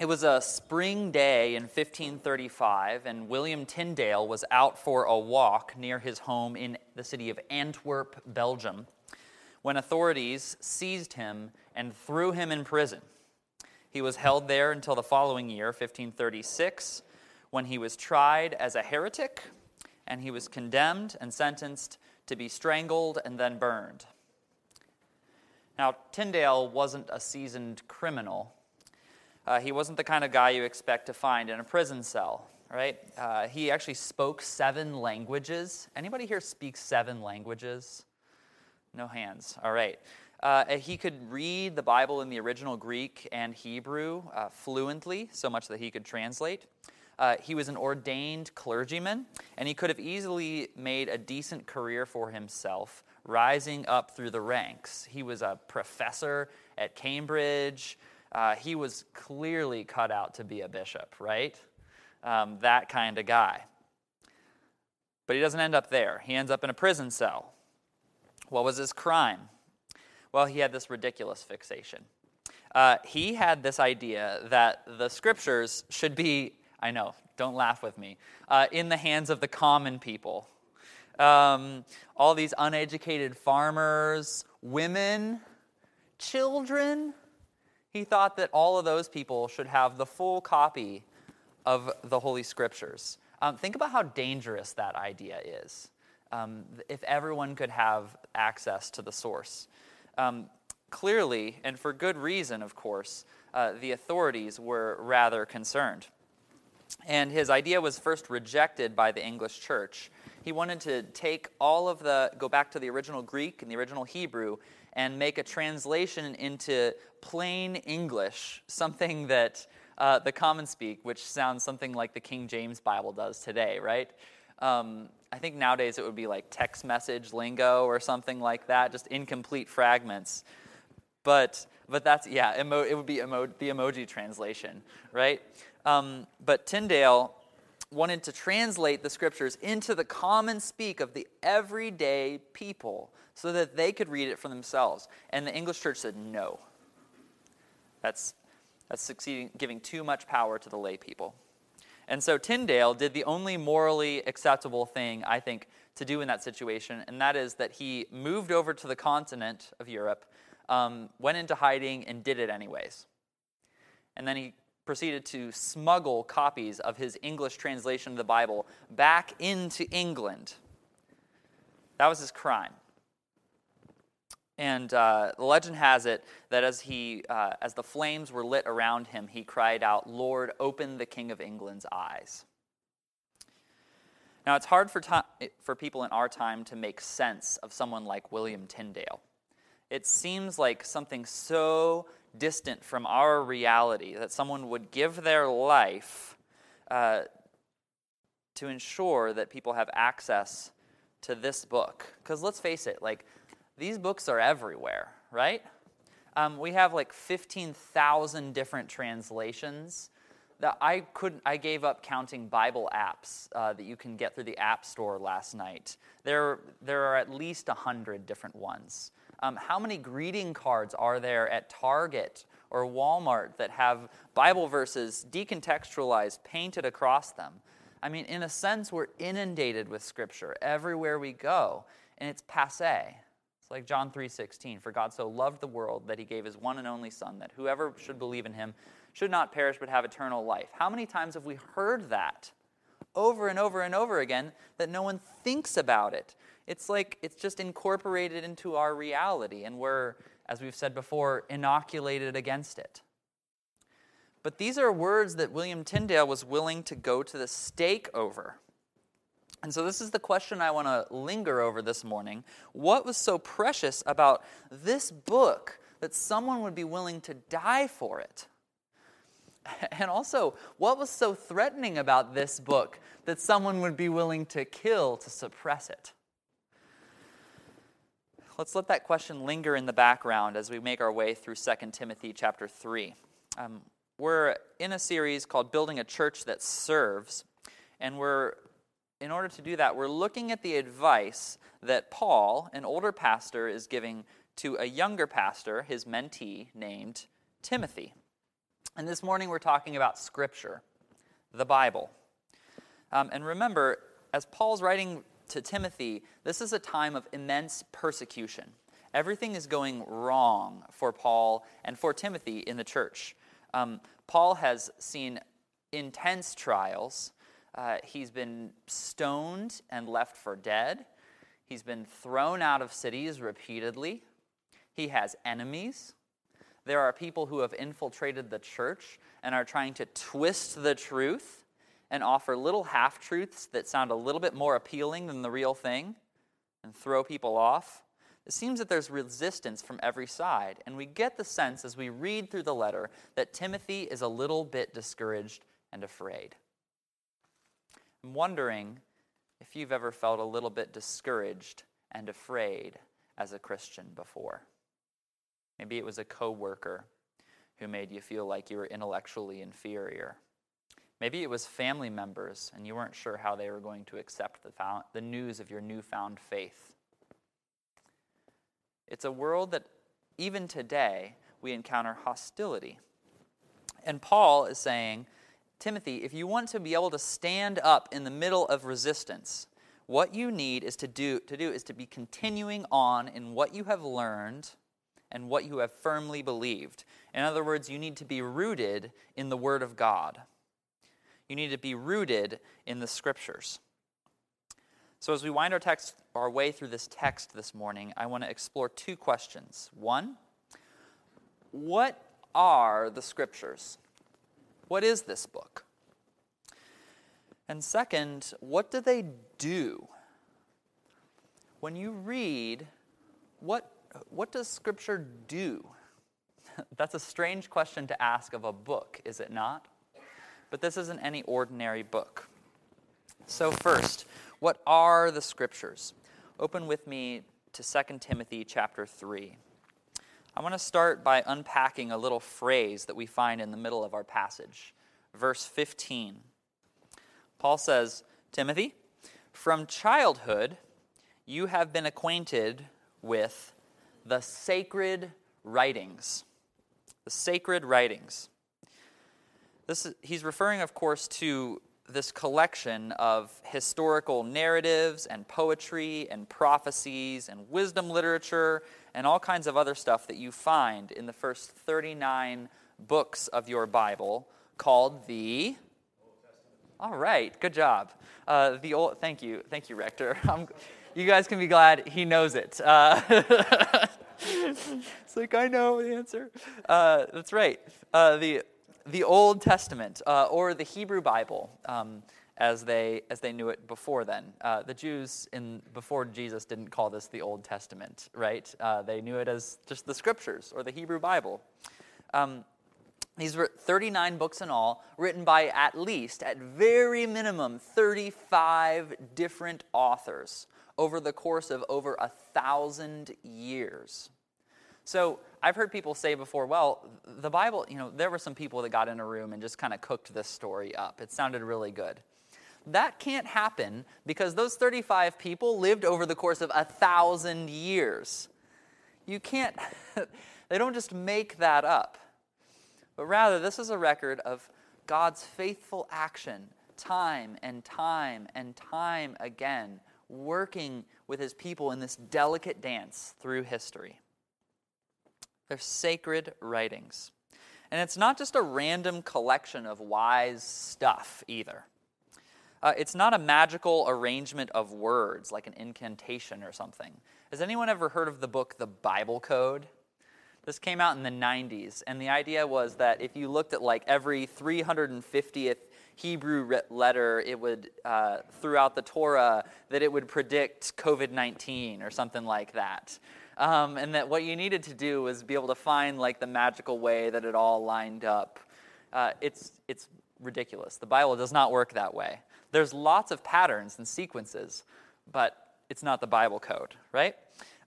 It was a spring day in 1535, and William Tyndale was out for a walk near his home in the city of Antwerp, Belgium, when authorities seized him and threw him in prison. He was held there until the following year, 1536, when he was tried as a heretic and he was condemned and sentenced to be strangled and then burned. Now, Tyndale wasn't a seasoned criminal uh, he wasn't the kind of guy you expect to find in a prison cell, right? Uh, he actually spoke seven languages. Anybody here speak seven languages? No hands. All right. Uh, he could read the Bible in the original Greek and Hebrew uh, fluently, so much that he could translate. Uh, he was an ordained clergyman, and he could have easily made a decent career for himself, rising up through the ranks. He was a professor at Cambridge uh, he was clearly cut out to be a bishop, right? Um, that kind of guy. But he doesn't end up there. He ends up in a prison cell. What was his crime? Well, he had this ridiculous fixation. Uh, he had this idea that the scriptures should be, I know, don't laugh with me, uh, in the hands of the common people. Um, all these uneducated farmers, women, children, he thought that all of those people should have the full copy of the Holy Scriptures. Um, think about how dangerous that idea is. Um, if everyone could have access to the source. Um, clearly, and for good reason, of course, uh, the authorities were rather concerned. And his idea was first rejected by the English church. He wanted to take all of the, go back to the original Greek and the original Hebrew, and make a translation into plain English, something that uh, the common speak, which sounds something like the King James Bible does today, right? Um, I think nowadays it would be like text message lingo or something like that, just incomplete fragments. But but that's yeah, emo, it would be emo, the emoji translation, right? Um, but Tyndale wanted to translate the scriptures into the common speak of the everyday people so that they could read it for themselves. And the English church said no. That's, that's succeeding, giving too much power to the lay people. And so Tyndale did the only morally acceptable thing, I think, to do in that situation, and that is that he moved over to the continent of Europe, um, went into hiding, and did it anyways. And then he proceeded to smuggle copies of his English translation of the Bible back into England. That was his crime. And uh, the legend has it that as, he, uh, as the flames were lit around him, he cried out, Lord, open the King of England's eyes. Now, it's hard for, to- for people in our time to make sense of someone like William Tyndale. It seems like something so distant from our reality that someone would give their life uh, to ensure that people have access to this book. Because let's face it, like, these books are everywhere, right? Um, we have like 15,000 different translations. That I couldn't. I gave up counting Bible apps uh, that you can get through the App Store last night. There, there are at least 100 different ones. Um, how many greeting cards are there at Target or Walmart that have Bible verses decontextualized, painted across them? I mean, in a sense, we're inundated with Scripture everywhere we go, and it's passe. It's like John 3:16, for God so loved the world that he gave his one and only son that whoever should believe in him should not perish but have eternal life. How many times have we heard that over and over and over again that no one thinks about it? It's like it's just incorporated into our reality and we're as we've said before inoculated against it. But these are words that William Tyndale was willing to go to the stake over. And so, this is the question I want to linger over this morning. What was so precious about this book that someone would be willing to die for it? And also, what was so threatening about this book that someone would be willing to kill to suppress it? Let's let that question linger in the background as we make our way through 2 Timothy chapter 3. Um, we're in a series called Building a Church That Serves, and we're in order to do that, we're looking at the advice that Paul, an older pastor, is giving to a younger pastor, his mentee, named Timothy. And this morning we're talking about Scripture, the Bible. Um, and remember, as Paul's writing to Timothy, this is a time of immense persecution. Everything is going wrong for Paul and for Timothy in the church. Um, Paul has seen intense trials. Uh, he's been stoned and left for dead. He's been thrown out of cities repeatedly. He has enemies. There are people who have infiltrated the church and are trying to twist the truth and offer little half truths that sound a little bit more appealing than the real thing and throw people off. It seems that there's resistance from every side, and we get the sense as we read through the letter that Timothy is a little bit discouraged and afraid. I'm wondering if you've ever felt a little bit discouraged and afraid as a Christian before. Maybe it was a coworker who made you feel like you were intellectually inferior. Maybe it was family members and you weren't sure how they were going to accept the, found, the news of your newfound faith. It's a world that even today we encounter hostility. And Paul is saying, Timothy, if you want to be able to stand up in the middle of resistance, what you need is to do, to do is to be continuing on in what you have learned and what you have firmly believed. In other words, you need to be rooted in the Word of God. You need to be rooted in the Scriptures. So, as we wind our, text, our way through this text this morning, I want to explore two questions. One, what are the Scriptures? What is this book? And second, what do they do? When you read, what, what does Scripture do? That's a strange question to ask of a book, is it not? But this isn't any ordinary book. So, first, what are the Scriptures? Open with me to 2 Timothy chapter 3. I want to start by unpacking a little phrase that we find in the middle of our passage. Verse 15. Paul says, Timothy, from childhood you have been acquainted with the sacred writings. The sacred writings. This is, he's referring, of course, to this collection of historical narratives and poetry and prophecies and wisdom literature and all kinds of other stuff that you find in the first 39 books of your Bible called the all right, good job. Uh, the old, thank you, thank you, Rector. I'm, you guys can be glad he knows it. Uh, it's like I know the answer. Uh, that's right. Uh, the the Old Testament uh, or the Hebrew Bible. Um, as they as they knew it before then. Uh, the Jews in before Jesus didn't call this the Old Testament, right? Uh, they knew it as just the Scriptures or the Hebrew Bible. Um, these were 39 books in all, written by at least, at very minimum, 35 different authors over the course of over a thousand years. So I've heard people say before, well, the Bible, you know, there were some people that got in a room and just kind of cooked this story up. It sounded really good. That can't happen because those 35 people lived over the course of a thousand years. You can't, they don't just make that up. But rather, this is a record of God's faithful action, time and time and time again, working with his people in this delicate dance through history. They're sacred writings. And it's not just a random collection of wise stuff either. Uh, it's not a magical arrangement of words like an incantation or something. Has anyone ever heard of the book The Bible Code? This came out in the 90s, and the idea was that if you looked at like every 350th Hebrew letter, it would, uh, throughout the Torah, that it would predict COVID 19 or something like that. Um, and that what you needed to do was be able to find like the magical way that it all lined up. Uh, it's, it's ridiculous. The Bible does not work that way. There's lots of patterns and sequences, but it's not the Bible code, right?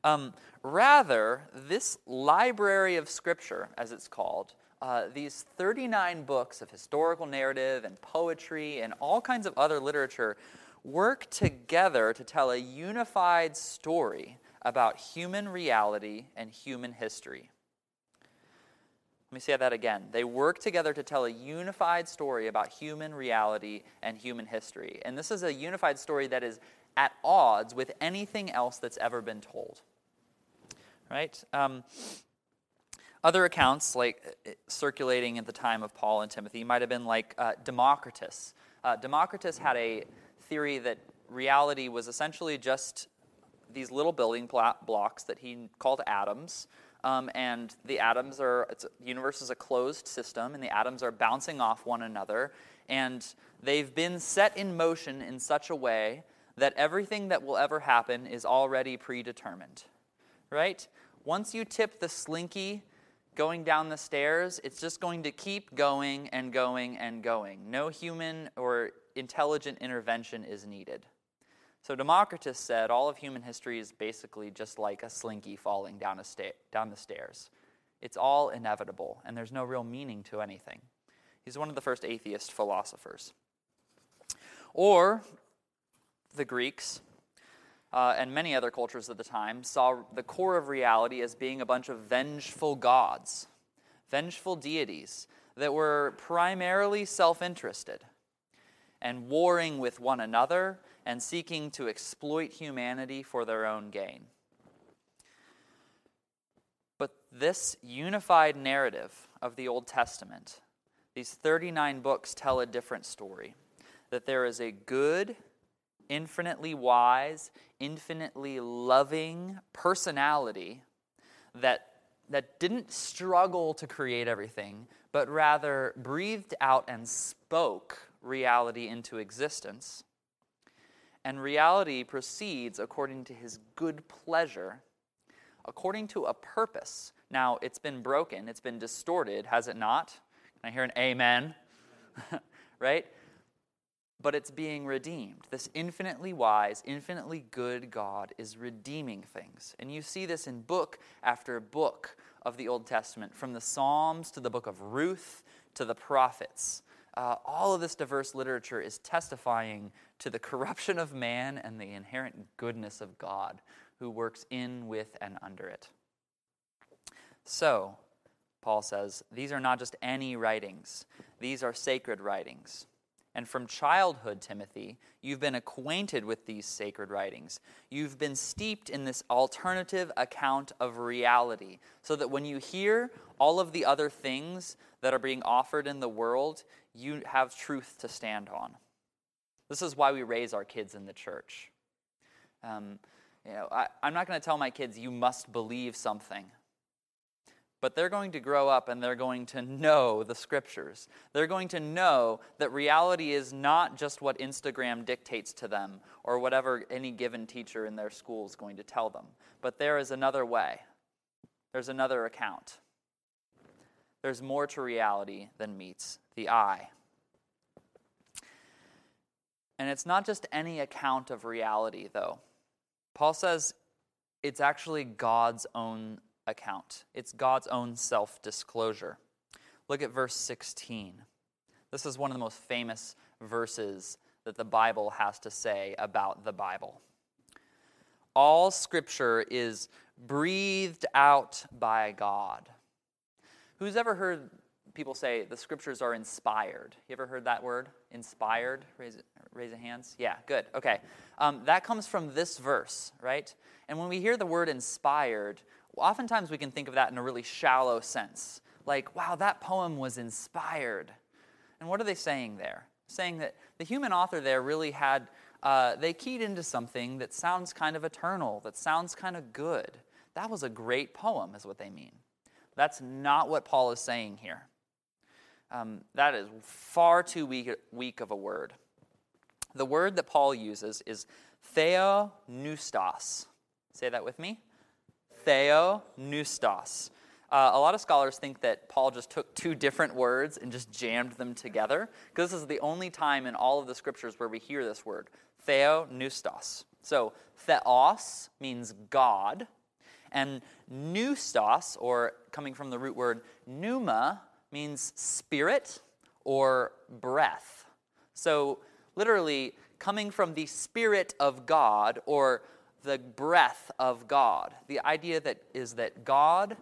Um, rather, this library of Scripture, as it's called, uh, these 39 books of historical narrative and poetry and all kinds of other literature work together to tell a unified story about human reality and human history. Let me say that again. They work together to tell a unified story about human reality and human history. And this is a unified story that is at odds with anything else that's ever been told. Right? Um, other accounts, like uh, circulating at the time of Paul and Timothy, might have been like uh, Democritus. Uh, Democritus had a theory that reality was essentially just these little building blocks that he called atoms. Um, and the atoms are, the universe is a closed system, and the atoms are bouncing off one another. And they've been set in motion in such a way that everything that will ever happen is already predetermined. Right? Once you tip the slinky going down the stairs, it's just going to keep going and going and going. No human or intelligent intervention is needed. So Democritus said all of human history is basically just like a slinky falling down, a sta- down the stairs. It's all inevitable, and there's no real meaning to anything. He's one of the first atheist philosophers. Or the Greeks uh, and many other cultures of the time saw the core of reality as being a bunch of vengeful gods, vengeful deities that were primarily self interested and warring with one another and seeking to exploit humanity for their own gain. But this unified narrative of the Old Testament, these 39 books tell a different story that there is a good, infinitely wise, infinitely loving personality that, that didn't struggle to create everything, but rather breathed out and spoke reality into existence and reality proceeds according to his good pleasure, according to a purpose. Now, it's been broken, it's been distorted, has it not? Can I hear an amen? right? But it's being redeemed. This infinitely wise, infinitely good God is redeeming things. And you see this in book after book of the Old Testament, from the Psalms to the book of Ruth to the prophets uh, all of this diverse literature is testifying to the corruption of man and the inherent goodness of God who works in, with, and under it. So, Paul says, these are not just any writings, these are sacred writings. And from childhood, Timothy, you've been acquainted with these sacred writings. You've been steeped in this alternative account of reality, so that when you hear all of the other things that are being offered in the world, you have truth to stand on. This is why we raise our kids in the church. Um, you know, I, I'm not going to tell my kids, you must believe something. But they're going to grow up and they're going to know the scriptures. They're going to know that reality is not just what Instagram dictates to them or whatever any given teacher in their school is going to tell them. But there is another way, there's another account. There's more to reality than meets the eye. And it's not just any account of reality, though. Paul says it's actually God's own account, it's God's own self disclosure. Look at verse 16. This is one of the most famous verses that the Bible has to say about the Bible. All scripture is breathed out by God. Who's ever heard people say the scriptures are inspired. You ever heard that word? Inspired? Raise, raise your hands. Yeah, good. Okay. Um, that comes from this verse, right? And when we hear the word inspired, oftentimes we can think of that in a really shallow sense. Like, wow, that poem was inspired. And what are they saying there? Saying that the human author there really had, uh, they keyed into something that sounds kind of eternal, that sounds kind of good. That was a great poem, is what they mean. That's not what Paul is saying here. Um, that is far too weak, weak of a word. The word that Paul uses is theopneustos. Say that with me. Theopneustos. Uh, a lot of scholars think that Paul just took two different words and just jammed them together, because this is the only time in all of the scriptures where we hear this word, theopneustos. So, theos means God, and pneustos, or coming from the root word pneuma, means spirit or breath. So, literally, coming from the Spirit of God or the breath of God. The idea that is that God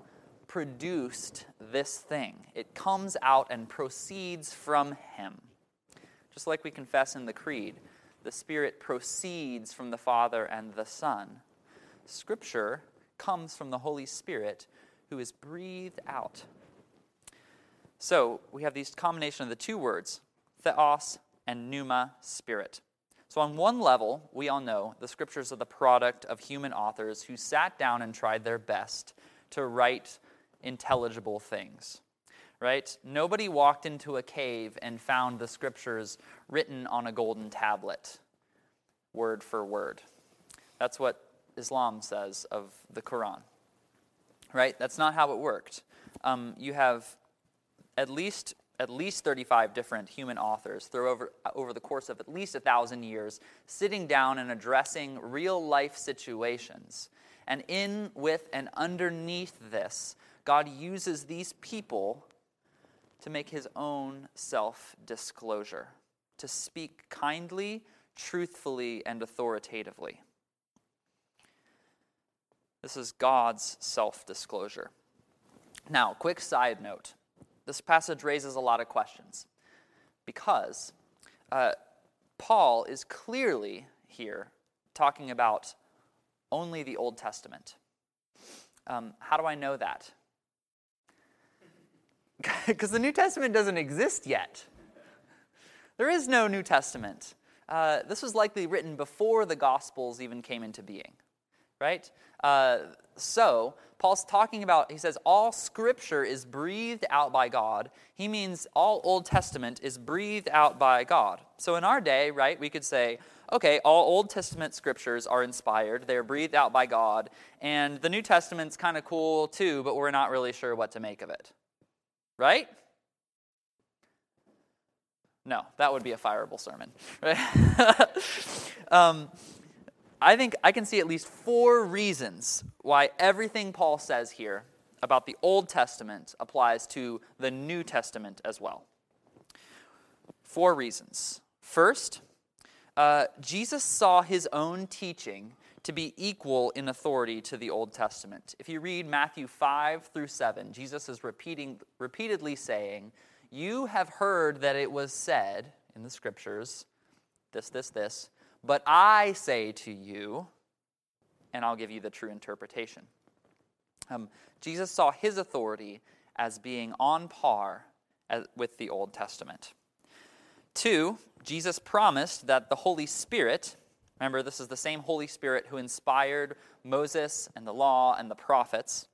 produced this thing. It comes out and proceeds from Him. Just like we confess in the Creed, the Spirit proceeds from the Father and the Son. Scripture comes from the Holy Spirit who is breathed out. So we have these combination of the two words, theos and pneuma, spirit. So, on one level, we all know the scriptures are the product of human authors who sat down and tried their best to write intelligible things. Right? Nobody walked into a cave and found the scriptures written on a golden tablet, word for word. That's what Islam says of the Quran. Right? That's not how it worked. Um, you have at least at least 35 different human authors through over, over the course of at least a thousand years, sitting down and addressing real life situations. And in, with, and underneath this, God uses these people to make his own self disclosure, to speak kindly, truthfully, and authoritatively. This is God's self disclosure. Now, quick side note this passage raises a lot of questions because uh, Paul is clearly here talking about only the Old Testament. Um, how do I know that? Because the New Testament doesn't exist yet. There is no New Testament. Uh, this was likely written before the Gospels even came into being, right? Uh, so, Paul's talking about, he says, all scripture is breathed out by God. He means all Old Testament is breathed out by God. So, in our day, right, we could say, okay, all Old Testament scriptures are inspired, they're breathed out by God, and the New Testament's kind of cool too, but we're not really sure what to make of it. Right? No, that would be a fireable sermon. Right? um, I think I can see at least four reasons why everything Paul says here about the Old Testament applies to the New Testament as well. Four reasons. First, uh, Jesus saw his own teaching to be equal in authority to the Old Testament. If you read Matthew 5 through 7, Jesus is repeating, repeatedly saying, You have heard that it was said in the scriptures, this, this, this, but I say to you, and I'll give you the true interpretation. Um, Jesus saw his authority as being on par as, with the Old Testament. Two, Jesus promised that the Holy Spirit, remember, this is the same Holy Spirit who inspired Moses and the law and the prophets.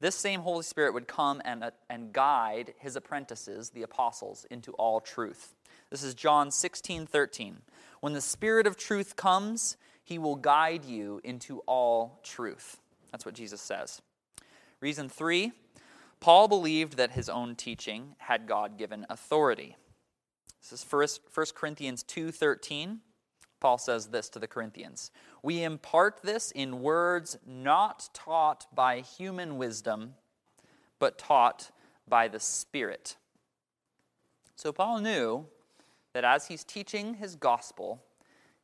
This same Holy Spirit would come and, uh, and guide his apprentices, the apostles, into all truth. This is John 16 13. When the Spirit of truth comes, he will guide you into all truth. That's what Jesus says. Reason three Paul believed that his own teaching had God given authority. This is 1 Corinthians 2:13. Paul says this to the Corinthians We impart this in words not taught by human wisdom, but taught by the Spirit. So Paul knew that as he's teaching his gospel,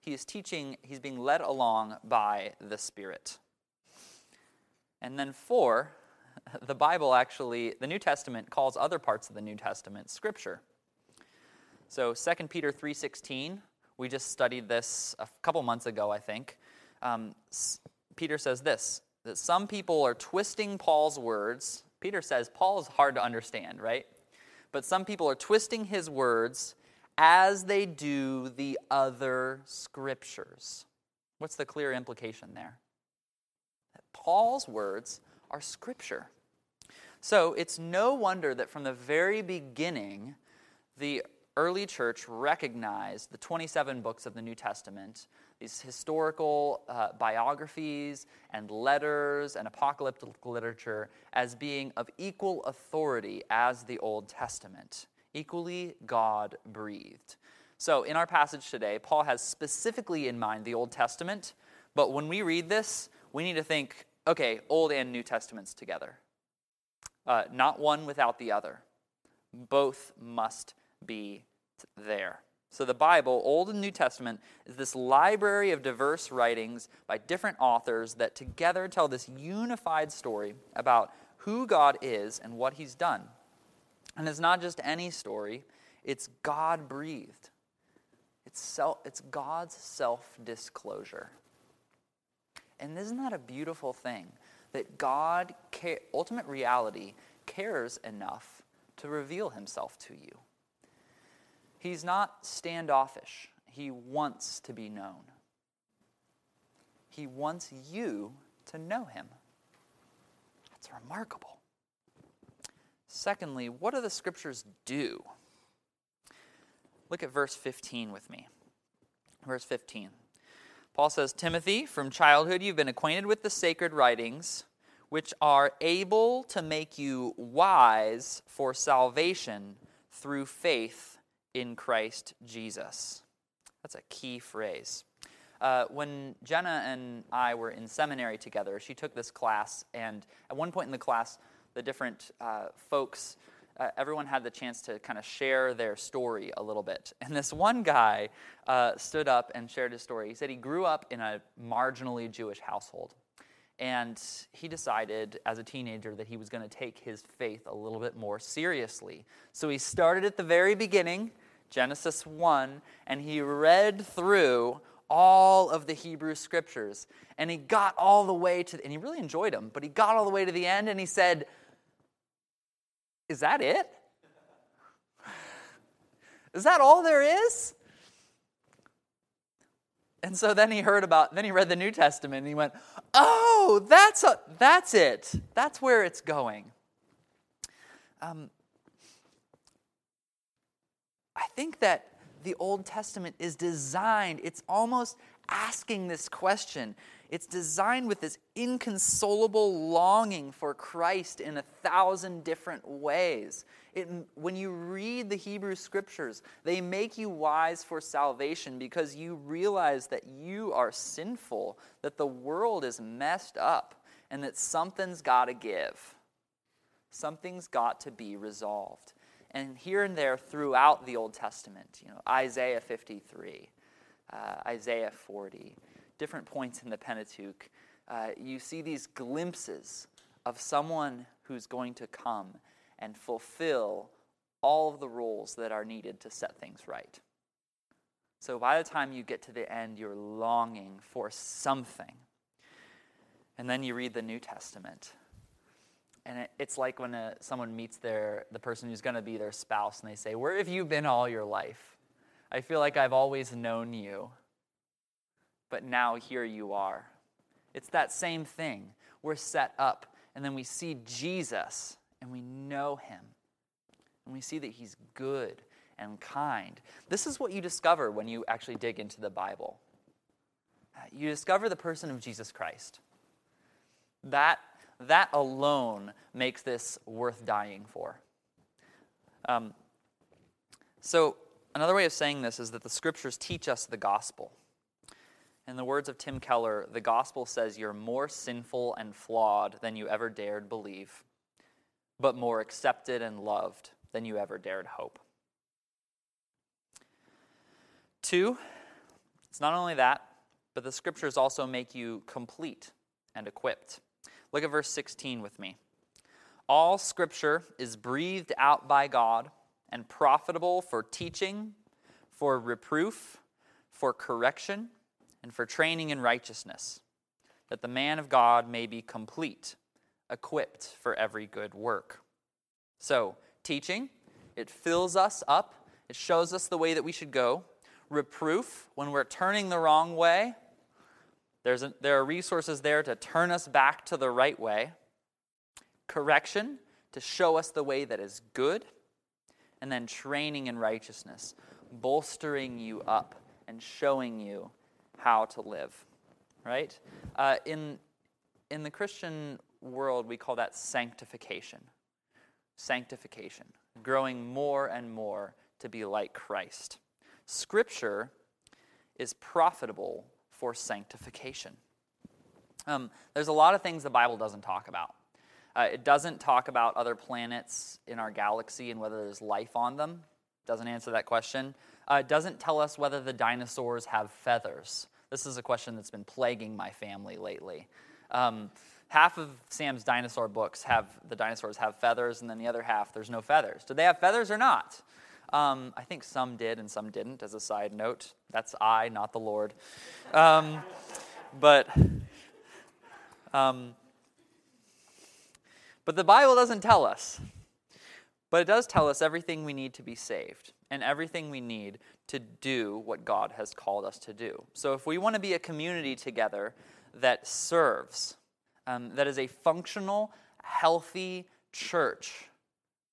he is teaching, he's being led along by the Spirit. And then, four, the Bible actually, the New Testament calls other parts of the New Testament scripture. So 2 Peter 3.16, we just studied this a couple months ago, I think. Um, Peter says this, that some people are twisting Paul's words. Peter says Paul is hard to understand, right? But some people are twisting his words as they do the other scriptures. What's the clear implication there? That Paul's words are scripture. So it's no wonder that from the very beginning, the early church recognized the 27 books of the New Testament, these historical uh, biographies and letters and apocalyptic literature, as being of equal authority as the Old Testament equally God breathed. So, in our passage today, Paul has specifically in mind the Old Testament, but when we read this, we need to think okay, Old and New Testaments together. Uh, not one without the other. Both must be there. So, the Bible, Old and New Testament, is this library of diverse writings by different authors that together tell this unified story about who God is and what he's done. And it's not just any story, it's God breathed. It's, self, it's God's self disclosure. And isn't that a beautiful thing? That God, ultimate reality, cares enough to reveal himself to you. He's not standoffish, he wants to be known. He wants you to know him. That's remarkable. Secondly, what do the scriptures do? Look at verse 15 with me. Verse 15. Paul says, Timothy, from childhood you've been acquainted with the sacred writings, which are able to make you wise for salvation through faith in Christ Jesus. That's a key phrase. Uh, when Jenna and I were in seminary together, she took this class, and at one point in the class, the different uh, folks, uh, everyone had the chance to kind of share their story a little bit. And this one guy uh, stood up and shared his story. He said he grew up in a marginally Jewish household. And he decided as a teenager that he was going to take his faith a little bit more seriously. So he started at the very beginning, Genesis 1, and he read through all of the Hebrew scriptures. And he got all the way to, and he really enjoyed them, but he got all the way to the end and he said, is that it? Is that all there is? And so then he heard about, then he read the New Testament and he went, oh, that's, a, that's it. That's where it's going. Um, I think that the Old Testament is designed, it's almost asking this question. It's designed with this inconsolable longing for Christ in a thousand different ways. It, when you read the Hebrew scriptures, they make you wise for salvation because you realize that you are sinful, that the world is messed up, and that something's got to give. Something's got to be resolved. And here and there throughout the Old Testament, you know, Isaiah 53, uh, Isaiah 40, different points in the Pentateuch, uh, you see these glimpses of someone who's going to come and fulfill all of the roles that are needed to set things right. So by the time you get to the end, you're longing for something. And then you read the New Testament. And it, it's like when a, someone meets their, the person who's going to be their spouse and they say, Where have you been all your life? I feel like I've always known you but now here you are. It's that same thing. We're set up, and then we see Jesus, and we know him. And we see that he's good and kind. This is what you discover when you actually dig into the Bible. You discover the person of Jesus Christ. That, that alone makes this worth dying for. Um, so, another way of saying this is that the scriptures teach us the gospel. In the words of Tim Keller, the gospel says you're more sinful and flawed than you ever dared believe, but more accepted and loved than you ever dared hope. Two, it's not only that, but the scriptures also make you complete and equipped. Look at verse 16 with me. All scripture is breathed out by God and profitable for teaching, for reproof, for correction and for training in righteousness, that the man of God may be complete, equipped for every good work. So, teaching, it fills us up, it shows us the way that we should go. Reproof, when we're turning the wrong way, there's a, there are resources there to turn us back to the right way. Correction, to show us the way that is good. And then training in righteousness, bolstering you up and showing you how to live, right? Uh, in, in the Christian world, we call that sanctification. Sanctification, growing more and more to be like Christ. Scripture is profitable for sanctification. Um, there's a lot of things the Bible doesn't talk about. Uh, it doesn't talk about other planets in our galaxy and whether there's life on them. Doesn't answer that question. Uh, it doesn't tell us whether the dinosaurs have feathers. This is a question that's been plaguing my family lately. Um, half of Sam's dinosaur books have the dinosaurs have feathers, and then the other half there's no feathers. Do they have feathers or not? Um, I think some did and some didn't. As a side note, that's I, not the Lord. Um, but um, but the Bible doesn't tell us. But it does tell us everything we need to be saved and everything we need to do what God has called us to do. So if we want to be a community together that serves, um, that is a functional, healthy church,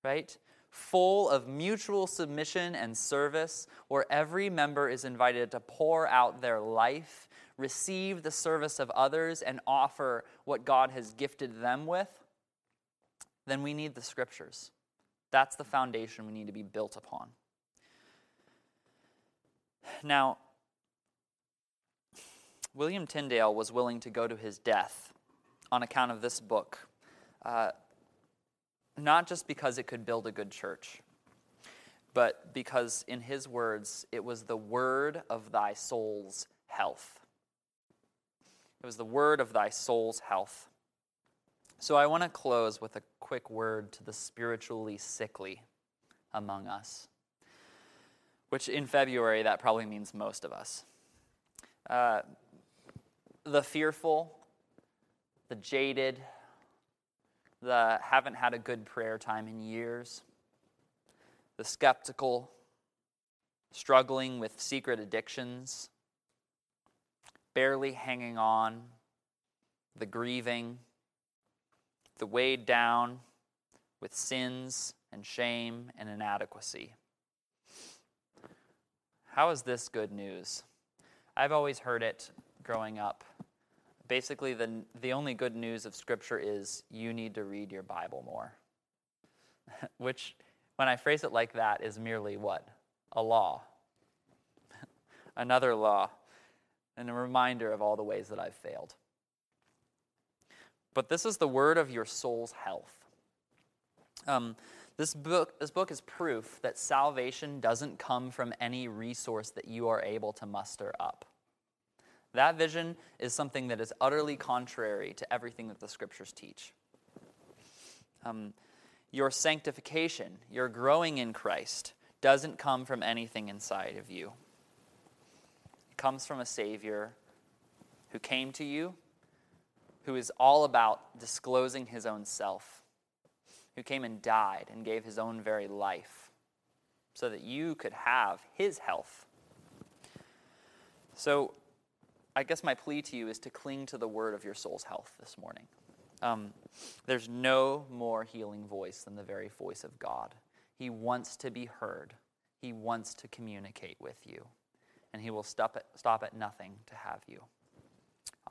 right? Full of mutual submission and service, where every member is invited to pour out their life, receive the service of others, and offer what God has gifted them with, then we need the scriptures. That's the foundation we need to be built upon. Now, William Tyndale was willing to go to his death on account of this book, uh, not just because it could build a good church, but because, in his words, it was the word of thy soul's health. It was the word of thy soul's health. So I want to close with a quick word to the spiritually sickly among us, which in February, that probably means most of us. Uh, the fearful, the jaded, the haven't had a good prayer time in years, the skeptical, struggling with secret addictions, barely hanging on, the grieving, the weighed down with sins and shame and inadequacy. How is this good news? I've always heard it growing up basically the, the only good news of Scripture is you need to read your Bible more. Which, when I phrase it like that, is merely what? A law. Another law, and a reminder of all the ways that I've failed. But this is the word of your soul's health. Um, this book, this book is proof that salvation doesn't come from any resource that you are able to muster up. That vision is something that is utterly contrary to everything that the scriptures teach. Um, your sanctification, your growing in Christ, doesn't come from anything inside of you. It comes from a Savior who came to you, who is all about disclosing his own self, who came and died and gave his own very life so that you could have his health. So, I guess my plea to you is to cling to the word of your soul's health this morning. Um, there's no more healing voice than the very voice of God. He wants to be heard, He wants to communicate with you, and He will stop at, stop at nothing to have you.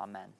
Amen.